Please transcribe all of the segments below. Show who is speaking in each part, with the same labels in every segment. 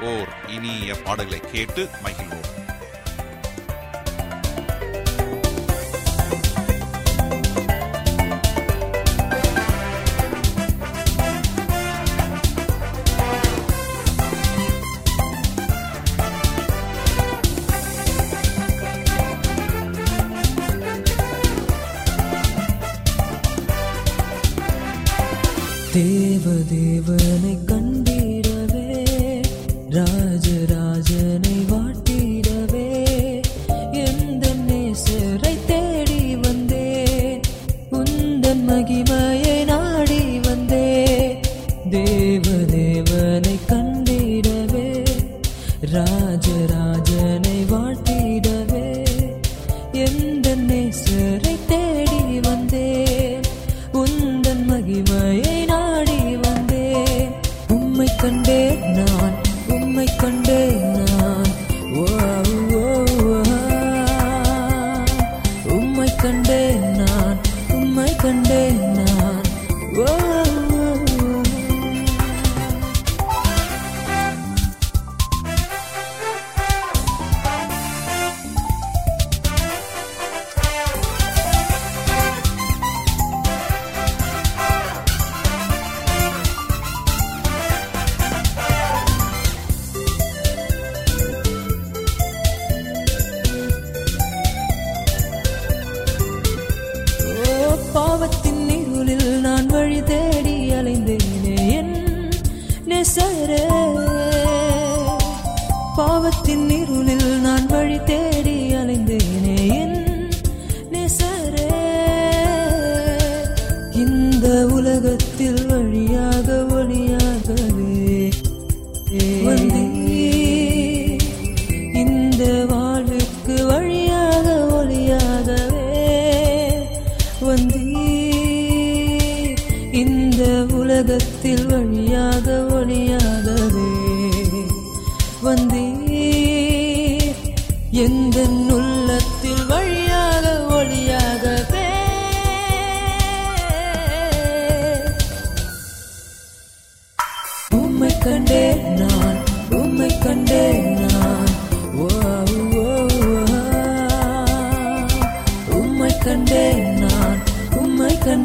Speaker 1: ஓர் இனிய பாடலை கேட்டு மகிழ்வோம்.
Speaker 2: தேவதேவனை எந்த பாவத்தின் இருளில்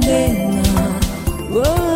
Speaker 2: உம்மை கண்டேன்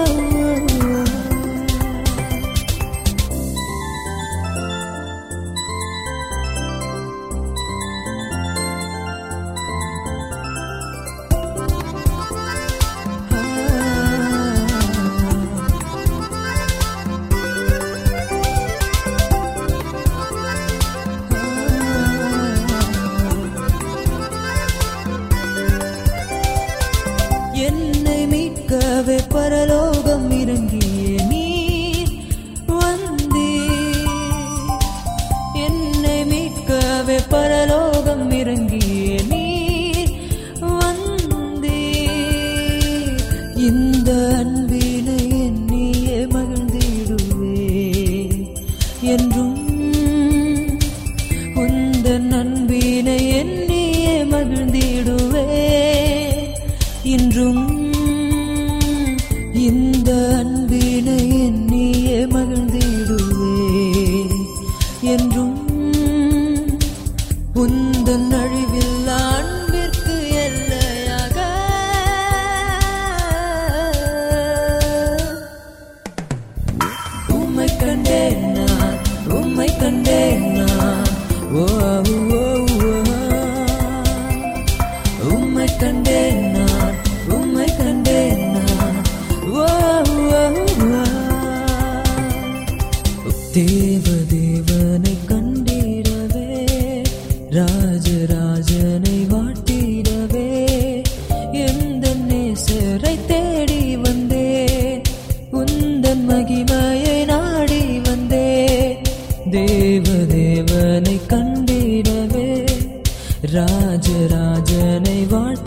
Speaker 2: மகிமையை நாடி வந்தே தேவதேவனை கண்டிடவே. ராஜராஜனை
Speaker 1: வாழ்த்த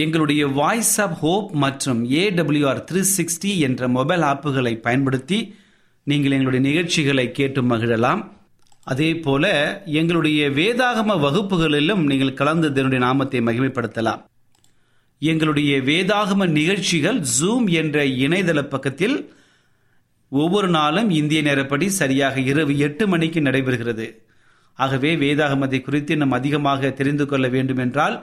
Speaker 3: எங்களுடைய வாய்ஸ் ஆப் ஹோப் மற்றும் A W R three sixty என்ற மொபைல் ஆப்புகளை பயன்படுத்தி நீங்கள் எங்களுடைய நிகழ்ச்சிகளை கேட்டு மகிழலாம். அதே போல எங்களுடைய வேதாகம வகுப்புகளிலும் நீங்கள் கலந்து இதனுடைய நாமத்தை மகிமைப்படுத்தலாம். எங்களுடைய வேதாகம நிகழ்ச்சிகள் ஜூம் என்ற இணையதள பக்கத்தில் ஒவ்வொரு நாளும் இந்திய நேரப்படி சரியாக இரவு எட்டு மணிக்கு நடைபெறுகிறது. ஆகவே வேதாகமத்தை குறித்து நாம் அதிகமாக தெரிந்து கொள்ள வேண்டும் என்றால்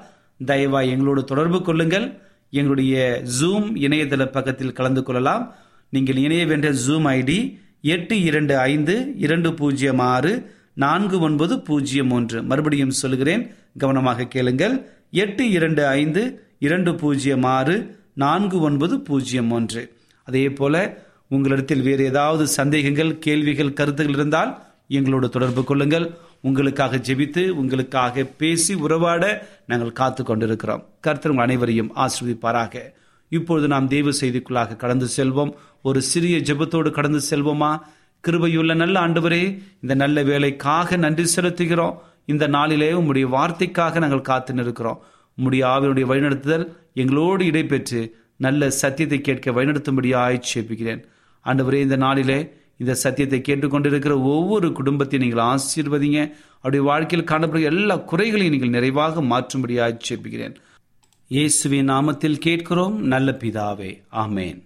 Speaker 3: தயவா எங்களோடு தொடர்பு கொள்ளுங்கள். எங்களுடைய ஜூம் இணையதள பக்கத்தில் கலந்து கொள்ளலாம். நீங்கள் இணைய வேண்டிய ஜூம் ஐடி எட்டு இரண்டு ஐந்து இரண்டு பூஜ்ஜியம் ஆறு நான்கு ஒன்பது பூஜ்ஜியம் ஒன்று. மறுபடியும் சொல்கிறேன் கவனமாக கேளுங்கள். எட்டு இரண்டு ஐந்து இரண்டு பூஜ்ஜியம் ஆறு நான்கு ஒன்பது பூஜ்ஜியம் ஒன்று. அதே போல உங்களிடத்தில் வேறு ஏதாவது சந்தேகங்கள் கேள்விகள் கருத்துகள் இருந்தால் எங்களோடு தொடர்பு கொள்ளுங்கள். உங்களுக்காக ஜெபித்து உங்களுக்காக பேசி உறவாட நாங்கள் காத்து கொண்டிருக்கிறோம். கர்த்தர் அனைவரையும் ஆசிர்வதிப்பாராக. இப்பொழுது நாம் தெய்வ செய்திக்குள்ளாக கடந்து செல்வோம். ஒரு சிறிய ஜெபத்தோடு கடந்து செல்வோமா? கிருபையுள்ள நல்ல ஆண்டவரே இந்த நல்ல வேலைக்காக நன்றி செலுத்துகிறோம். இந்த நாளிலே உம்முடைய வார்த்தைக்காக நாங்கள் காத்து நிற்கிறோம். உம்முடைய ஆவினுடைய வழிநடத்துதல் எங்களோடு இடைபெற்று நல்ல சத்தியத்தை கேட்க வழிநடத்தும்படியாய் சேப்பிக்கிறேன் ஆண்டவரே இந்த நாளிலே இந்த சத்தியத்தை கேட்டுக்கொண்டிருக்கிற ஒவ்வொரு குடும்பத்தையும் நீங்கள் ஆசீர்வதிங்க. அப்படி வாழ்க்கையில் காணப்படுகிற எல்லா குறைகளையும் நீங்கள் நிறைவாக மாற்றும்படியாக சேப்பிக்கிறேன் இயேசுவின் நாமத்தில் கேட்கிறோம் நல்ல பிதாவே ஆமேன்.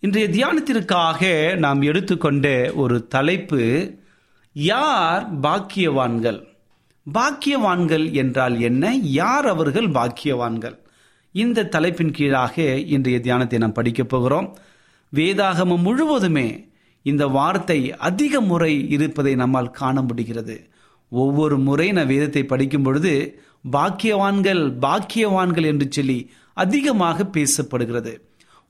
Speaker 3: இன்றைய தியானத்திற்காக நாம் எடுத்துக்கொண்ட ஒரு தலைப்பு யார் பாக்கியவான்கள்? பாக்கியவான்கள் என்றால் என்ன? யார் அவர்கள் பாக்கியவான்கள்? இந்த தலைப்பின் கீழாக இன்றைய தியானத்தை நாம் படிக்கப் போகிறோம். வேதாகமம் முழுவதுமே இந்த வார்த்தை அதிக முறை இருப்பதை நம்மால் காண முடிகிறது. ஒவ்வொரு முறை நான் வேதத்தை படிக்கும் பொழுது பாக்கியவான்கள் பாக்கியவான்கள் என்று சொல்லி அதிகமாக பேசப்படுகிறது.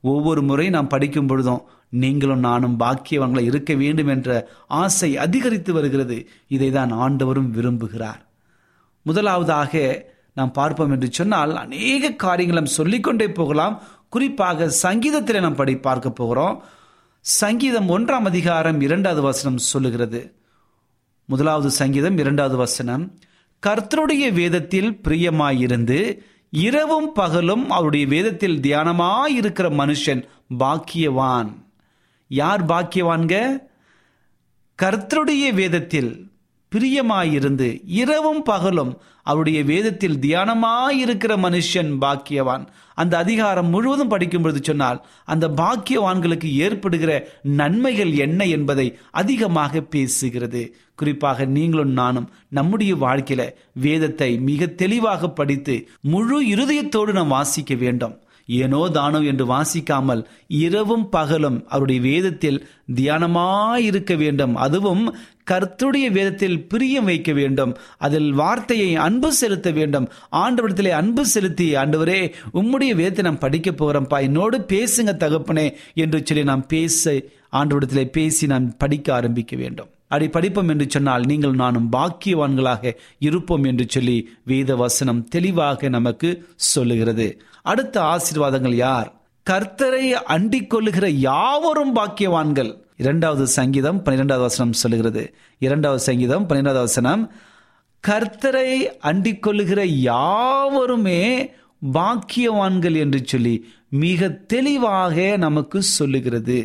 Speaker 3: ஒவ்வொரு முறை நாம் படிக்கும் பொழுதும் நீங்களும் நானும் பாக்கியவான்களை இருக்க வேண்டும் என்ற ஆசை அதிகரித்து வருகிறது. இதை தான் ஆண்டவரும் விரும்புகிறார். முதலாவதாக நாம் பார்ப்போம் என்று சொன்னால் அநேக காரியங்களும் சொல்லிக்கொண்டே போகலாம். குறிப்பாக சங்கீதத்தில் நாம் படி பார்க்க போகிறோம். சங்கீதம் ஒன்றாம் அதிகாரம் இரண்டாவது வசனம் சொல்லுகிறது. முதலாவது சங்கீதம் இரண்டாவது வசனம். கர்த்தருடைய வேதத்தில் பிரியமாயிருந்து இரவும் பகலும் அவருடைய வேதத்தில் தியானமாயிருக்கிற மனுஷன் பாக்கியவான். யார் பாக்கியவான்க? கர்த்தருடைய வேதத்தில் பிரியமாயிருந்து இரவும் பகலும் அவருடைய வேதத்தில் தியானமாயிருக்கிற மனுஷன் பாக்கியவான். அந்த அதிகாரம் முழுவதும் படிக்கும் பொழுது சொன்னால் அந்த பாக்கியவான்களுக்கு ஏற்படுகிற நன்மைகள் என்ன என்பதை அதிகமாக பேசுகிறது. குறிப்பாக நீங்களும் நானும் நம்முடைய வாழ்க்கையில வேதத்தை மிக தெளிவாக படித்து முழு இருதயத்தோடு நாம் வாசிக்க வேண்டும். ஏனோ தானோ என்று வாசிக்காமல் இரவும் பகலும் அவருடைய வேதத்தில் தியானமாயிருக்க வேண்டும். அதுவும் கர்த்துடைய வேதத்தில் பிரியம் வைக்க வேண்டும். அதில் வார்த்தையை அன்பு செலுத்த வேண்டும். ஆண்டவரிடத்திலே அன்பு செலுத்தி ஆண்டவரே உம்முடைய வேதத்தை நாம் படிக்க போகிறோம்ப்பா என்னோடு பேசுங்க தகப்பனே என்று சொல்லி நாம் பேச ஆண்டவரிடத்திலே பேசி நாம் படிக்க ஆரம்பிக்க வேண்டும். அப்படி படிப்போம் என்று சொன்னால் நீங்கள் நானும் பாக்கியவான்களாக இருப்போம் என்று சொல்லி வேத வசனம் தெளிவாக நமக்கு சொல்லுகிறது. அடுத்த ஆசீர்வாதங்கள் யார்? கர்த்தரை அண்டிக் கொள்ளுகிற யாவரும் பாக்கியவான்கள். இரண்டாவது சங்கீதம் பன்னிரெண்டாவது வசனம் சொல்லுகிறது. இரண்டாவது சங்கீதம் பன்னிரெண்டாவது வசனம் கர்த்தரை அண்டிக் கொள்ளுகிற யாவருமே பாக்கியவான்கள் என்று சொல்லி மிக தெளிவாக நமக்கு சொல்லுகிறது.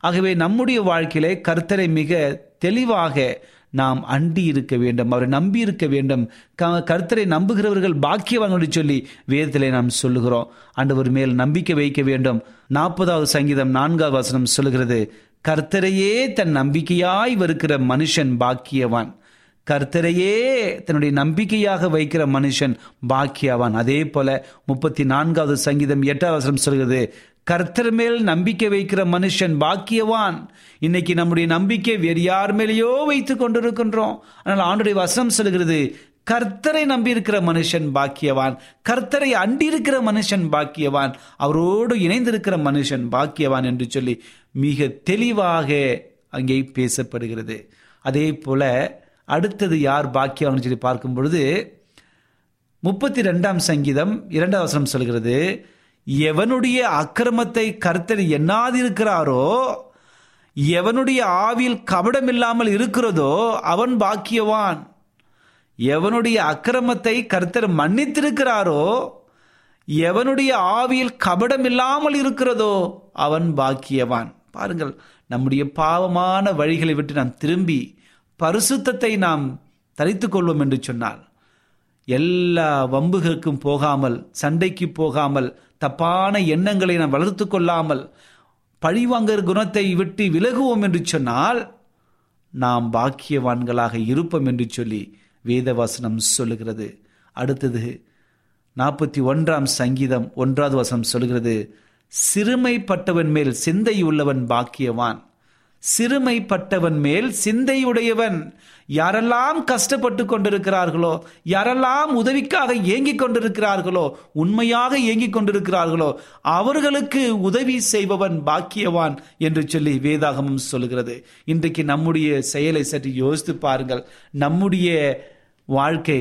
Speaker 3: ஆகவே நம்முடைய வாழ்க்கையிலே கர்த்தரை மிக தெளிவாக நாம் அண்டி இருக்க வேண்டும் அவரை நம்பி இருக்க வேண்டும். க- கர்த்தரை நம்புகிறவர்கள் பாக்கியவான்கள் சொல்லி வேதத்திலே நாம் சொல்லுகிறோம். ஆண்டவர் மேல் நம்பிக்கை வைக்க வேண்டும். நாற்பதாவது சங்கீதம் நான்காவது வசனம் சொல்லுகிறது கர்த்தரையே தன் நம்பிக்கையாய் வருகிற மனுஷன் பாக்கியவான். கர்த்தரையே தன்னுடைய நம்பிக்கையாக வைக்கிற மனுஷன் பாக்கியவான். அதே போல முப்பத்தி நான்காவது சங்கீதம் எட்டாவது வசனம் சொல்கிறது கர்த்தர் மேல் நம்பிக்கை வைக்கிற மனுஷன் பாக்கியவான். இன்னைக்கு நம்முடைய நம்பிக்கை வேறு யார் மேலேயோ வைத்து கொண்டிருக்கின்றோம். ஆனால் ஆண்டுடைய வசனம் சொல்கிறது கர்த்தரை நம்பியிருக்கிற மனுஷன் பாக்கியவான். கர்த்தரை அண்டியிருக்கிற மனுஷன் பாக்கியவான். அவரோடு இணைந்திருக்கிற மனுஷன் பாக்கியவான் என்று சொல்லி மிக தெளிவாக அங்கே பேசப்படுகிறது. அதே போல அடுத்தது யார் பாக்கியவான் சொல்லி பார்க்கும் பொழுது முப்பத்தி ரெண்டாம் சங்கீதம் இரண்டாம் வசனம் சொல்கிறது எவனுடைய அக்கிரமத்தை கர்த்தர் எண்ணாதிருக்கிறாரோ எவனுடைய ஆவியில் கபடம் இல்லாமல் இருக்கிறதோ அவன் பாக்கியவான். எவனுடைய அக்கிரமத்தை கர்த்தர் மன்னித்திருக்கிறாரோ எவனுடைய ஆவியில் கபடம் இல்லாமல் இருக்கிறதோ அவன் பாக்கியவான். பாருங்கள் நம்முடைய பாவமான வழிகளை விட்டு நாம் திரும்பி பரிசுத்தத்தை நாம் தரித்து கொள்வோம் என்று சொன்னால் எல்லா வம்புகளுக்கும் போகாமல் சண்டைக்கு போகாமல் தப்பான எண்ணங்களை நாம் வளர்த்து கொள்ளாமல் பழிவாங்கர் குணத்தை விட்டு விலகுவோம் என்று சொன்னால் நாம் பாக்கியவான்களாக இருப்போம் என்று சொல்லி வேதவசனம் சொல்லுகிறது. அடுத்தது நாற்பத்தி ஒன்றாம் சங்கீதம் ஒன்றாவது வசனம் சொல்கிறது சிறுமைப்பட்டவன் மேல் சிந்தை உள்ளவன் பாக்கியவான். சிறுமைப்பட்டவன் மேல் சிந்தையுடையவன். யாரெல்லாம் கஷ்டப்பட்டு கொண்டிருக்கிறார்களோ யாரெல்லாம் உதவிக்காக ஏங்கிக் கொண்டிருக்கிறார்களோ உண்மையாக ஏங்கிக் கொண்டிருக்கிறார்களோ அவர்களுக்கு உதவி செய்பவன் பாக்கியவான் என்று சொல்லி வேதாகமம் சொல்கிறது இன்றைக்கு நம்முடைய செயலை சற்று யோசித்து பாருங்கள். நம்முடைய வாழ்க்கை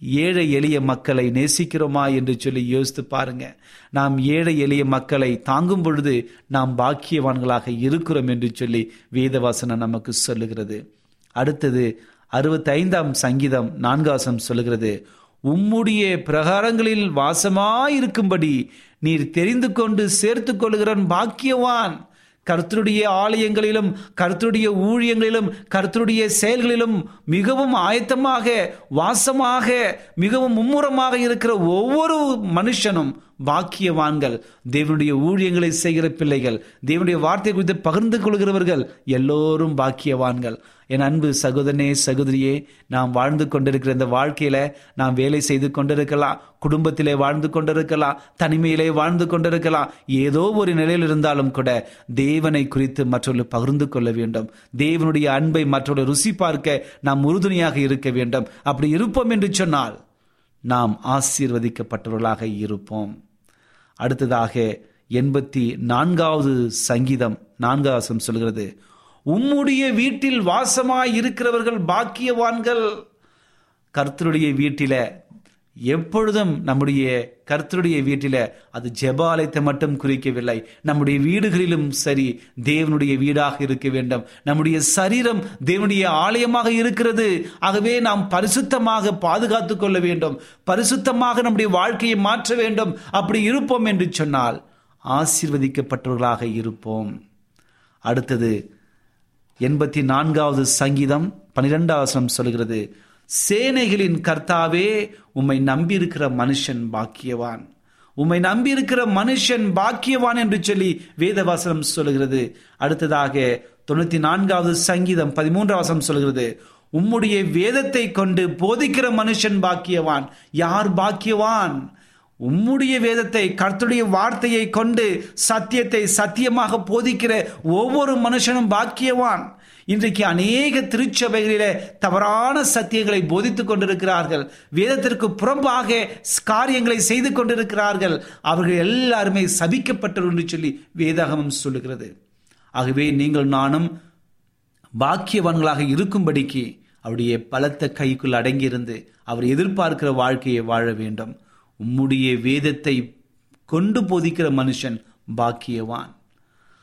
Speaker 3: ஏழை எளிய மக்களை நேசிக்கிறோமா என்று சொல்லி யோசித்து பாருங்க. நாம் ஏழை எளிய மக்களை தாங்கும் பொழுது நாம் பாக்கியவான்களாக இருக்கிறோம் என்று சொல்லி வேதவாசனம் நமக்கு சொல்லுகிறது. அடுத்தது அறுபத்தைந்தாம் சங்கீதம் நான்காசம் சொல்லுகிறது. உம்முடைய பிரகாரங்களில் வாசமாயிருக்கும்படி நீர் தெரிந்து கொண்டு சேர்த்து கொள்கிறன் பாக்கியவான். கர்த்தருடைய ஆலயங்களிலும் கர்த்தருடைய ஊழியங்களிலும் கர்த்தருடைய செயல்களிலும் மிகவும் ஆயத்தமாக வாசமாக மிகவும் மும்முரமாக இருக்கிற ஒவ்வொரு மனுஷனும் பாக்கியவான்கள் தேவனுடைய ஊழியங்களை செய்கிற பிள்ளைகள் தேவனுடைய வார்த்தை குறித்து பகிர்ந்து கொள்கிறவர்கள் எல்லோரும் பாக்கியவான்கள் என் அன்பு சகோதரனே சகோதரியே நாம் வாழ்ந்து கொண்டிருக்கிற இந்த வாழ்க்கையில நாம் வேலை செய்து கொண்டிருக்கலாம் குடும்பத்திலே வாழ்ந்து கொண்டிருக்கலாம் தனிமையிலே வாழ்ந்து கொண்டிருக்கலாம். ஏதோ ஒரு நிலையில் இருந்தாலும் கூட தேவனை குறித்து மற்றவர்கள் பகிர்ந்து கொள்ள வேண்டும். தேவனுடைய அன்பை மற்றவர்கள் ருசி பார்க்க நாம் உறுதுணையாக இருக்க வேண்டும். அப்படி இருப்போம் என்று சொன்னால் நாம் ஆசீர்வதிக்கப்பட்டவர்களாக இருப்போம். அடுத்ததாக எண்பத்தி நான்காவது சங்கீதம் நான்காவது சொல்கிறது உம்முடைய வீட்டில் வாசமாய் இருக்கிறவர்கள் பாக்கியவான்கள். கர்த்தருடைய வீட்டில எப்பொழுதும் நம்முடைய கர்த்தருடைய வீட்டில அது ஜெபாலயத்தை மட்டும் குறிக்கவில்லை. நம்முடைய வீடுகளிலும் சரி தேவனுடைய வீடாக இருக்க வேண்டும். நம்முடைய சரீரம் தேவனுடைய ஆலயமாக இருக்கிறது. ஆகவே நாம் பரிசுத்தமாக பாதுகாத்து கொள்ள வேண்டும். பரிசுத்தமாக நம்முடைய வாழ்க்கையை மாற்ற வேண்டும். அப்படி இருப்போம் என்று சொன்னால் ஆசீர்வதிக்கப்பட்டவர்களாக இருப்போம். அடுத்தது எண்பத்தி நான்காவது சங்கீதம் பனிரெண்டாவது சொல்கிறது சேனைகளின் கர்த்தாவே உம்மை நம்பியிருக்கிற மனுஷன் பாக்கியவான். உம்மை நம்பியிருக்கிற மனுஷன் பாக்கியவான் என்று சொல்லி வேதவாசனம் சொல்லுகிறது. அடுத்ததாக தொண்ணூத்தி நான்காவது சங்கீதம் பதிமூன்றாவது சொல்கிறது உம்முடைய வேதத்தை கொண்டு போதிக்கிற மனுஷன் பாக்கியவான். யார் பாக்கியவான்? உம்முடைய வேதத்தை கர்த்துடைய வார்த்தையை கொண்டு சத்தியத்தை சத்தியமாக போதிக்கிற ஒவ்வொரு மனுஷனும் பாக்கியவான். இன்றைக்கு அநேக திருச்சபைகளிலே தவறான சத்தியங்களை போதித்துக் கொண்டிருக்கிறார்கள். வேதத்திற்கு புறம்பாக காரியங்களை செய்து கொண்டிருக்கிறார்கள். அவர்கள் எல்லாருமே சபிக்கப்பட்டவர் என்று சொல்லி வேதாகமம் சொல்லுகிறது. ஆகவே நீங்கள் நானும் பாக்கியவான்களாக இருக்கும்படிக்கு அவருடைய பலத்த கைக்குள் அடங்கியிருந்து அவர் எதிர்பார்க்கிற வாழ்க்கையை வாழ வேண்டும். உம்முடைய வேதத்தை கொண்டு போதிக்கிற மனுஷன் பாக்கியவான்.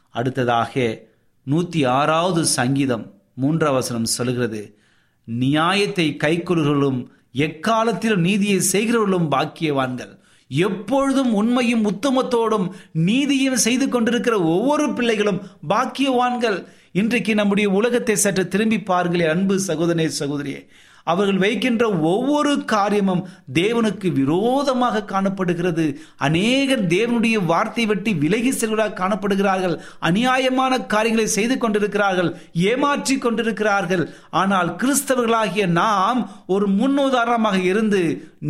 Speaker 3: அடுத்ததாக நூத்தி ஆறாவது சங்கீதம் மூன்றாம் வசனம் சொல்கிறது நியாயத்தை கைக்கொள்களும் எக்காலத்திலும் நீதியை செய்கிறவர்களும் பாக்கியவான்கள். எப்பொழுதும் உண்மையும் உத்தமத்தோடும் நீதியும் செய்து கொண்டிருக்கிற ஒவ்வொரு பிள்ளைகளும் பாக்கியவான்கள். இன்றைக்கு நம்முடைய உலகத்தை சற்று திரும்பி பாருங்களே அன்பு சகோதரே சகோதரியே. அவர்கள் வைக்கின்ற ஒவ்வொரு காரியமும் தேவனுக்கு விரோதமாக காணப்படுகிறது. அநேகர் தேவனுடைய வார்த்தை வெட்டி விலகி செல்வதாக காணப்படுகிறார்கள். அநியாயமான காரியங்களை செய்து கொண்டிருக்கிறார்கள். ஏமாற்றி கொண்டிருக்கிறார்கள். ஆனால் கிறிஸ்தவர்களாகிய நாம் ஒரு முன்னுதாரணமாக இருந்து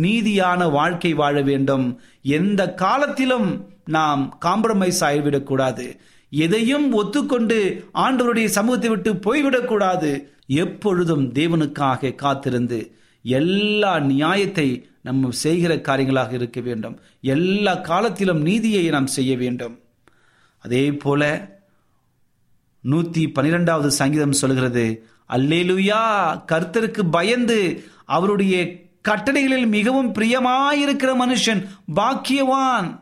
Speaker 3: நீதியான வாழ்க்கை வாழ வேண்டும். எந்த காலத்திலும் நாம் காம்ப்ரமைஸ் ஆகிவிடக்கூடாது எதையும் ஒத்துக்கொண்டு ஆண்டவருடைய சமூகத்தை விட்டு போய்விடக்கூடாது எப்பொழுதும் தேவனுக்காக காத்திருந்து எல்லா நியாயத்தை நம்ம செய்கிற காரியங்களாக இருக்க வேண்டும். எல்லா காலத்திலும் நீதியை நாம் செய்ய வேண்டும். அதே போல நூத்தி பன்னிரெண்டாவது சங்கீதம் சொல்கிறது அல்லேலுயா கர்த்தருக்கு பயந்து அவருடைய கட்டளைகளில் மிகவும் பிரியமாயிருக்கிற மனுஷன் பாக்கியவான்.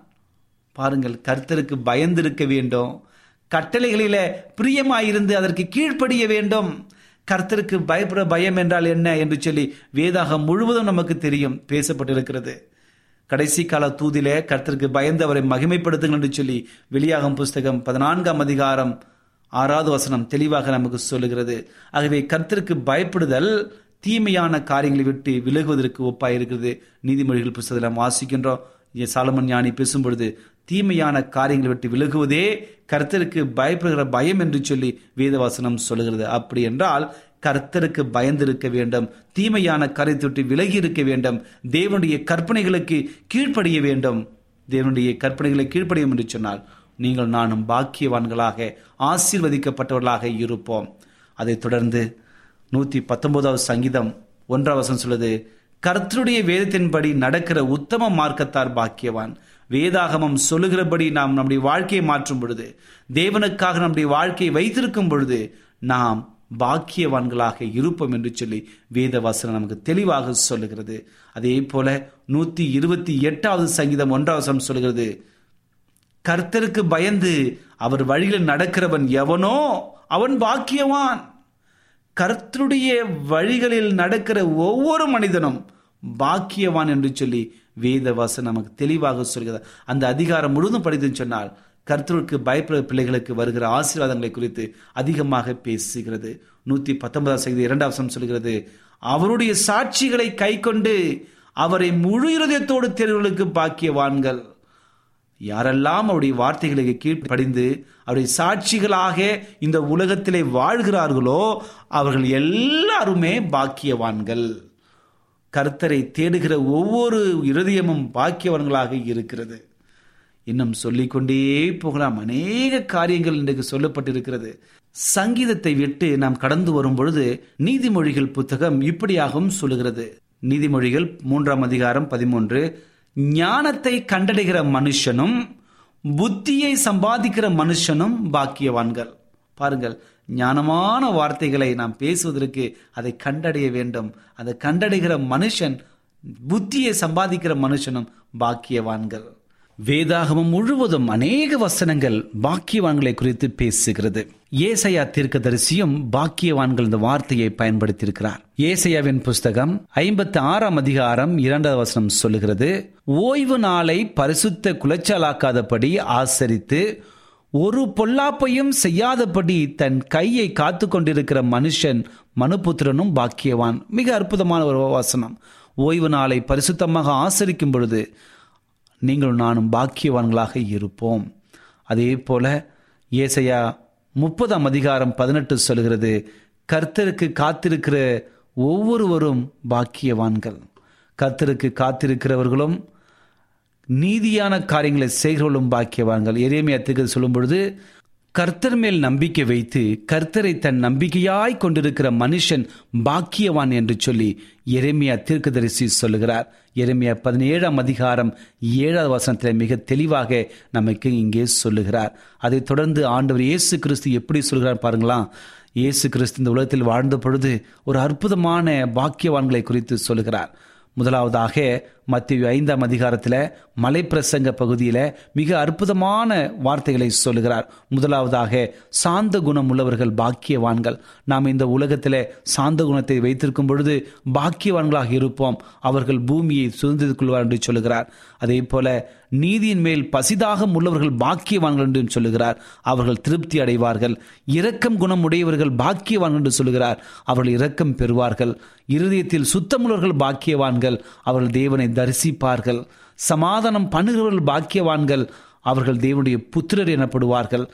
Speaker 3: பாருங்கள் கர்த்தருக்கு பயந்திருக்க வேண்டும். கட்டளைகளில பிரியமாயிருந்து அதற்கு கீழ்ப்படிய வேண்டும். கர்த்தருக்கு பயப்பட பயம் என்றால் என்ன என்று சொல்லி வேதாகம் முழுவதும் நமக்கு தெரியும் பேசப்பட்டிருக்கிறது. கடைசி கால தூதிலே கர்த்தருக்கு பயந்து அவரை மகிமைப்படுத்துங்கள் என்று சொல்லி வெளியாகும் புஸ்தகம் பதினான்காம் அதிகாரம் ஆறாவது வசனம் தெளிவாக நமக்கு சொல்லுகிறது. ஆகவே கர்த்தருக்கு பயப்படுதல் தீமையான காரியங்களை விட்டு விலகுவதற்கு ஒப்பாயிருக்கிறது. நீதிமொழிகள் புஸ்தகத்தில் வாசிக்கின்றோம். சாலமன் ஞானி பேசும்பொழுது தீமையான காரியங்களை விட்டு விலகுவதே கர்த்தருக்கு பயப்படுகிற பயம் என்று சொல்லி வேதவாசனம் சொல்லுகிறது. அப்படி என்றால் கர்த்தருக்கு பயந்திருக்க வேண்டும் தீமையான காரியத்தை விட்டு விலகி இருக்க வேண்டும் தேவனுடைய கற்பனைகளுக்கு கீழ்ப்படிய வேண்டும். தேவனுடைய கற்பனைகளை கீழ்ப்படியும் என்று சொன்னால் நீங்கள் நானும் பாக்கியவான்களாக ஆசீர்வதிக்கப்பட்டவர்களாக இருப்போம். அதைத் தொடர்ந்து நூத்தி பத்தொன்பதாவது சங்கீதம் ஒன்றாம் வசனம் சொல்லுது கர்த்தருடைய வேதத்தின்படி நடக்கிற உத்தம மார்க்கத்தார் பாக்கியவான். வேதாகமம் சொல்லுகிறபடி நாம் நம்முடைய வாழ்க்கையை மாற்றும் பொழுது தேவனுக்காக நம்முடைய வாழ்க்கையை வைத்திருக்கும் பொழுது நாம் பாக்கியவான்களாக இருப்போம் என்று சொல்லி வேதவாசனம் நமக்கு தெளிவாக சொல்லுகிறது. அதே போல நூத்தி இருபத்தி எட்டாவது சங்கீதம் ஒன்றாவது சொல்லுகிறது. கர்த்தருக்கு பயந்து அவர் வழியில் நடக்கிறவன் எவனோ அவன் பாக்கியவான். கர்த்தருடைய வழிகளில் நடக்கிற ஒவ்வொரு மனிதனும் பாக்கியவான் என்று சொல்லி வேதவாசன் நமக்கு தெளிவாக சொல்கிறது. அந்த அதிகாரம் முழுதும் படித்துன்னு சொன்னால் கர்த்தருக்கு பயப்பட பிள்ளைகளுக்கு வருகிற ஆசீர்வாதங்களை குறித்து அதிகமாக பேசுகிறது. நூத்தி பத்தொன்பதாம் செய்தி இரண்டாம் வசனம் சொல்கிறது அவருடைய சாட்சிகளை கை கொண்டு அவரை முழு இருதயத்தோடு தேர்வுகளுக்கு பாக்கியவான்கள். யாரெல்லாம் அவருடைய வார்த்தைகளுக்கு கீழ்ப்படிந்து அவருடைய சாட்சிகளாக இந்த உலகத்திலே வாழ்கிறார்களோ அவர்கள் எல்லாருமே பாக்கியவான்கள். கர்த்தரை தேடுகிற ஒவ்வொரு இருதயமும் பாக்கியவான்களாக இருக்கிறது. இன்னும் சொல்லிக்கொண்டே போகலாம். அநேக காரியங்கள் இன்றைக்கு சொல்லப்பட்டிருக்கிறது. சங்கீதத்தை விட்டு நாம் கடந்து வரும் பொழுது நீதிமொழிகள் புத்தகம் இப்படியாகவும் சொல்லுகிறது. நீதிமொழிகள் மூன்றாம் அதிகாரம் பதிமூன்று ஞானத்தை கண்டடைகிற மனுஷனும் புத்தியை சம்பாதிக்கிற மனுஷனும் பாக்கியவான்கள். பாருங்கள் ஞானமான வார்த்தைகளை நாம் பேசுவதற்கு அதை கண்டடைய வேண்டும். அதை கண்டடைகிற மனுஷன் புத்தியை சம்பாதிக்கிற மனுஷனும் பாக்கியவான்கள். வேதாகமம் முழுவதும் அநேக வசனங்கள் பாக்கியவான்களை குறித்து பேசுகிறது. ஏசையா தீர்க்கதரிசியும் பாக்கியவான்கள் இந்த வார்த்தையை பயன்படுத்தியிருக்கிறார். ஏசையாவின் புஸ்தகம் ஐம்பத்தி ஆறாம் அதிகாரம் இரண்டாவது வசனம் சொல்லுகிறது ஓய்வு நாளை பரிசுத்த குலைச்சலாக்காதபடி ஆசரித்து ஒரு பொல்லாப்பையும் செய்யாதபடி தன் கையை காத்து கொண்டிருக்கிற மனுஷன் மனுபுத்திரனும் பாக்கியவான். மிக அற்புதமான ஒரு வசனம். ஓய்வு நாளை பரிசுத்தமாக ஆசரிக்கும் பொழுது நீங்களும் நானும் பாக்கியவான்களாக இருப்போம். அதே போல ஏசையா முப்பதாம் அதிகாரம் பதினெட்டு சொல்கிறது கர்த்தருக்கு காத்திருக்கிற ஒவ்வொருவரும் பாக்கியவான்கள். கர்த்தருக்கு காத்திருக்கிறவர்களும் நீதியான காரியங்களை செய்கிறவர்களும் பாக்கியவான்கள். எரியமையத்துக்கு சொல்லும் பொழுது கர்த்தர் மேல் நம்பிக்கை வைத்து கர்த்தரை தன் நம்பிக்கையாய் கொண்டிருக்கிற மனுஷன் பாக்கியவான் என்று சொல்லி எரேமியா தீர்க்கதரிசி சொல்லுகிறார். எரேமியா பதினேழாம் அதிகாரம் ஏழாவது வசனத்தில் மிக தெளிவாக நமக்கு இங்கே சொல்லுகிறார். அதைத் தொடர்ந்து ஆண்டவர் இயேசு கிறிஸ்து எப்படி சொல்கிறார் பாருங்களாம் இயேசு கிறிஸ்து இந்த உலகத்தில் வாழ்ந்த பொழுது ஒரு அற்புதமான பாக்கியவான்களை குறித்து சொல்லுகிறார். முதலாவதாக மத்திய ஐந்தாம் அதிகாரத்தில் மலைப்பிரசங்க பகுதியில் மிக அற்புதமான வார்த்தைகளை சொல்லுகிறார். முதலாவதாக சாந்த குணம் உள்ளவர்கள் பாக்கியவான்கள். நாம் இந்த உலகத்தில் சாந்த குணத்தை வைத்திருக்கும் பொழுது பாக்கியவான்களாக இருப்போம். அவர்கள் பூமியை சுதந்திரித்துக் கொள்வார் என்று சொல்லுகிறார். அதே போல நீதியின் மேல் பசிதாகம் உள்ளவர்கள் பாக்கியவான்கள் என்று சொல்லுகிறார். அவர்கள் திருப்தி அடைவார்கள். இரக்கம் குணம் உடையவர்கள் பாக்கியவான்கள் என்று சொல்லுகிறார். அவர்கள் இரக்கம் பெறுவார்கள். இருதயத்தில் சுத்தமுள்ளவர்கள் பாக்கியவான்கள். அவர்கள் தேவனை தரிசிப்பார்கள். சமாதானம் பண்ணுகிறவர்கள் பாக்கியவான்கள். அவர்கள் தேவனுடைய புத்திரர் எனப்படுவார்கள்.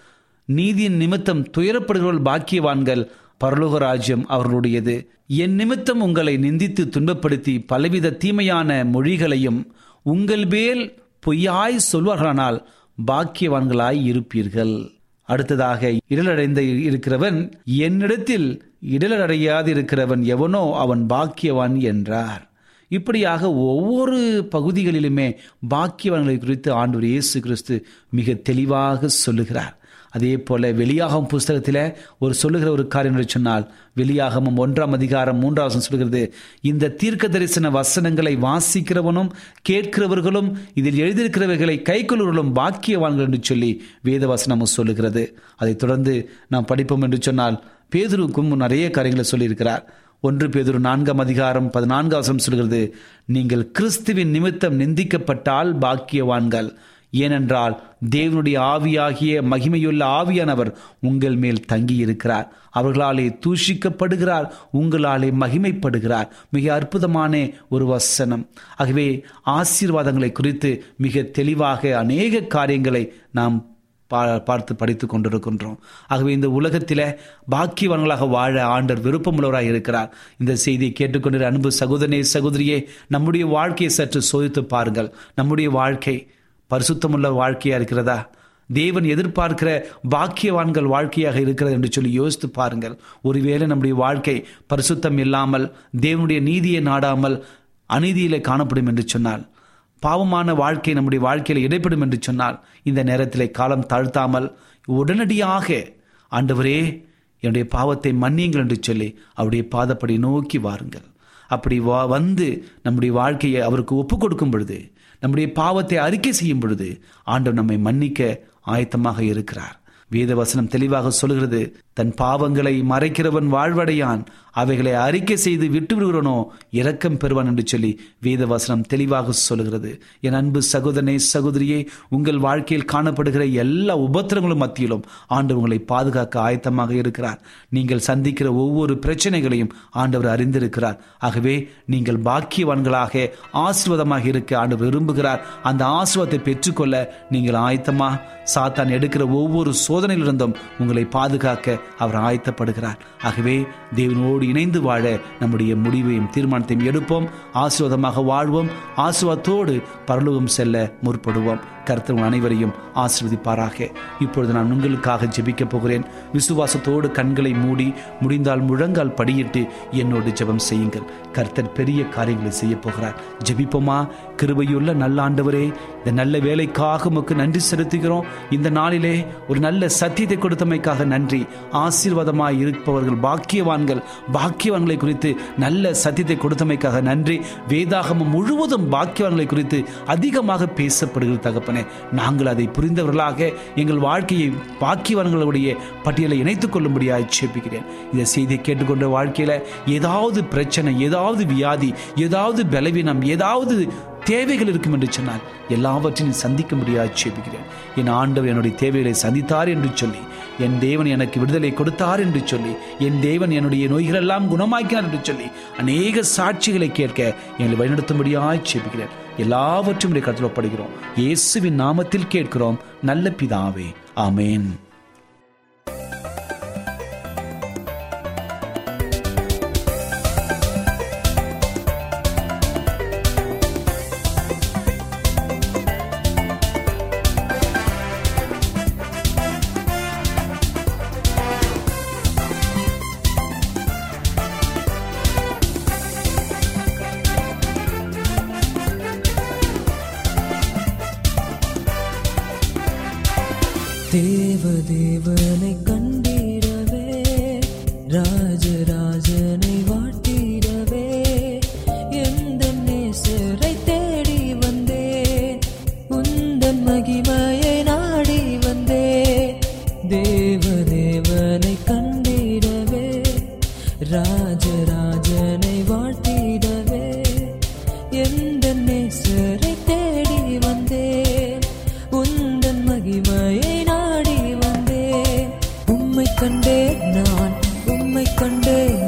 Speaker 3: நீதியின் நிமித்தம் துயரப்படுகிறவர்கள் பாக்கியவான்கள். பரலோக ராஜ்யம் அவர்களுடையது. என் நிமித்தம் உங்களை நிந்தித்து துன்பப்படுத்தி பலவித தீமையான மொழிகளையும் உங்கள் மேல் பொய்யாய் சொல்வார்களானால் பாக்கியவான்களாய் இருப்பீர்கள். அடுத்ததாக இடலடைந்த இருக்கிறவன் என்னிடத்தில் இடலடையாது இருக்கிறவன் எவனோ அவன் பாக்கியவான் என்றார். இப்படியாக ஒவ்வொரு பகுதிகளிலுமே பாக்கியவான்களை குறித்து ஆண்டவர் இயேசு கிறிஸ்து மிக தெளிவாக சொல்லுகிறார். அதே போல வெளியாகும் புஸ்தகத்தில் ஒரு சொல்லுகிற ஒரு காரியம் என்று சொன்னால் வெளியாகமும் ஒன்றாம் அதிகாரம் மூன்றாவது சொல்கிறது இந்த தீர்க்க தரிசன வசனங்களை வாசிக்கிறவனும் கேட்கிறவர்களும் இதில் எழுதியிருக்கிறவர்களை கைக்கொள்வர்களும் பாக்கியவான்கள் என்று சொல்லி வேத வசனமும் சொல்லுகிறது. அதைத் தொடர்ந்து நாம் படிப்போம் என்று சொன்னால் பேதுருக்கும் நிறைய காரியங்களை சொல்லியிருக்கிறார். ஒன்று பேதுரு நான்காம் அதிகாரம் பதினான்காம் சொல்கிறது நீங்கள் கிறிஸ்துவின் நிமித்தம் நிந்திக்கப்பட்டால் பாக்கியவான்கள். ஏனென்றால் தேவனுடைய ஆவியாகிய மகிமையுள்ள ஆவியானவர் உங்கள் மேல் தங்கி இருக்கிறார் அவர்களாலே தூஷிக்கப்படுகிறார் உங்களாலே மகிமைப்படுகிறார். மிக அற்புதமான ஒரு வசனம். ஆகவே ஆசீர்வாதங்களை குறித்து மிக தெளிவாக அநேக காரியங்களை நாம் பார்த்து படித்து கொண்டிருக்கின்றோம். ஆகவே இந்த உலகத்தில் பாக்கியவன்களாக வாழ ஆண்டர் விருப்பமுள்ளவராக இருக்கிறார். இந்த செய்தியை கேட்டுக்கொண்டிரு அன்பு சகோதரனே சகோதரியே நம்முடைய வாழ்க்கையை சற்று சோதித்து பாருங்கள். நம்முடைய வாழ்க்கை பரிசுத்தமுள்ள வாழ்க்கையா இருக்கிறதா? தேவன் எதிர்பார்க்கிற பாக்கியவான்கள் வாழ்க்கையாக இருக்கிறது என்று சொல்லி யோசித்து பாருங்கள். ஒருவேளை நம்முடைய வாழ்க்கை பரிசுத்தம் இல்லாமல் தேவனுடைய நீதியை நாடாமல் அநீதியிலே காணப்படும் என்று சொன்னால் பாவமான வாழ்க்கை நம்முடைய வாழ்க்கையில் இடைப்படும் என்று சொன்னால் இந்த நேரத்தில் காலம் தாழ்த்தாமல் உடனடியாக ஆண்டவரே என்னுடைய பாவத்தை மன்னியுங்கள் என்று சொல்லி அவருடைய பாதப்படி நோக்கி வாருங்கள். அப்படி வா வந்து நம்முடைய வாழ்க்கையை அவருக்கு ஒப்பு கொடுக்கும் பொழுது நம்முடைய பாவத்தை அறிக்கை செய்யும் பொழுது ஆண்டவர் நம்மை மன்னிக்க ஆயத்தமாக இருக்கிறார். வேதவசனம் தெளிவாக சொல்கிறது தன் பாவங்களை மறைக்கிறவன் வாழ்வடையான். அவைகளை அறிக்கை செய்து விட்டு விடுகிறனோ இரக்கம் பெறுவான் என்று சொல்லி வேதவசனம் தெளிவாக சொல்கிறது என் அன்பு சகோதரனே சகோதரியே உங்கள் வாழ்க்கையில் காணப்படுகிற எல்லா உபத்திரங்களும் மத்தியிலும் ஆண்டு உங்களை பாதுகாக்க ஆயத்தமாக இருக்கிறார். நீங்கள் சந்திக்கிற ஒவ்வொரு பிரச்சனைகளையும் ஆண்டவர் அறிந்திருக்கிறார். ஆகவே நீங்கள் பாக்கியவான்களாக ஆசிர்வாதமாக இருக்க ஆண்டவர் விரும்புகிறார். அந்த ஆசிர்வாதத்தை பெற்றுக்கொள்ள நீங்கள் ஆயத்தமாக சாத்தான் எடுக்கிற ஒவ்வொரு சோதனையிலிருந்தும் உங்களை பாதுகாக்க அவர் ஆயத்தப்படுகிறார். ஆகவே தேவனோடு இணைந்து வாழ நம்முடைய முடிவையும் தீர்மானத்தையும் எடுப்போம். ஆசிர்வாதமாக வாழ்வோம். ஆசிர்வாதத்தோடு பரலோகம் செல்ல முற்படுவோம். கர்த்தர் அனைவரையும் ஆசீர்வதிப்பாராக. இப்பொழுது நான் உங்களுக்காக ஜெபிக்க போகிறேன். விசுவாசத்தோடு கண்களை மூடி முடிந்தால் முழங்கால் படியிட்டு என்னோடு ஜெபம் செய்யுங்கள். கர்த்தர் பெரிய காரியங்களை செய்ய போகிறார். ஜெபிப்போமா? கிருபையுள்ள நல்ல ஆண்டவரே இந்த நல்ல வேலைக்காக உமக்கு நன்றி செலுத்துகிறோம். இந்த நாளிலே ஒரு நல்ல சத்தியத்தை கொடுத்தமைக்காக நன்றி. ஆசீர்வாதமாய் இருப்பவர்கள் பாக்கியவான்கள் பாக்கியவான்களை குறித்து நல்ல சத்தியத்தை கொடுத்தமைக்காக நன்றி. வேதாகமம் முழுவதும் பாக்கியவான்களை குறித்து அதிகமாக பேசப்படுகிற தகப்பனே நாங்கள் அதை புரிந்தவர்களாக எங்கள் வாழ்க்கையை பாக்கியவான்களுடைய பட்டியலை இணைத்துக் கொள்ளும்படியாக சேப்பிக்கிறேன் இந்த செய்தியை கேட்டுக்கொண்ட வாழ்க்கையில ஏதாவது பிரச்சனை ஏதாவது வியாதி ஏதாவது பலவீனம் ஏதாவது தேவைகள் இருக்கும் என்று சொன்னால் எல்லாவற்றையும் சந்திக்க முடியாது சேபிக்கிறேன் என் ஆண்டவர் என்னுடைய தேவைகளை சந்தித்தார் என்று சொல்லி என் தேவன் எனக்கு விடுதலை கொடுத்தார் என்று சொல்லி என் தேவன் என்னுடைய நோய்களெல்லாம் குணமாக்கினார் என்று சொல்லி அநேக சாட்சிகளை கேட்க எங்களை வழிநடத்தும்படியாக சேபிக்கிறேன் எல்லாவற்றும் கருத்தில் ஒப்படைக்கிறோம். இயேசுவின் நாமத்தில் கேட்கிறோம். நல்ல பிதாவே. ஆமேன்.
Speaker 2: தேவ தேவனை day.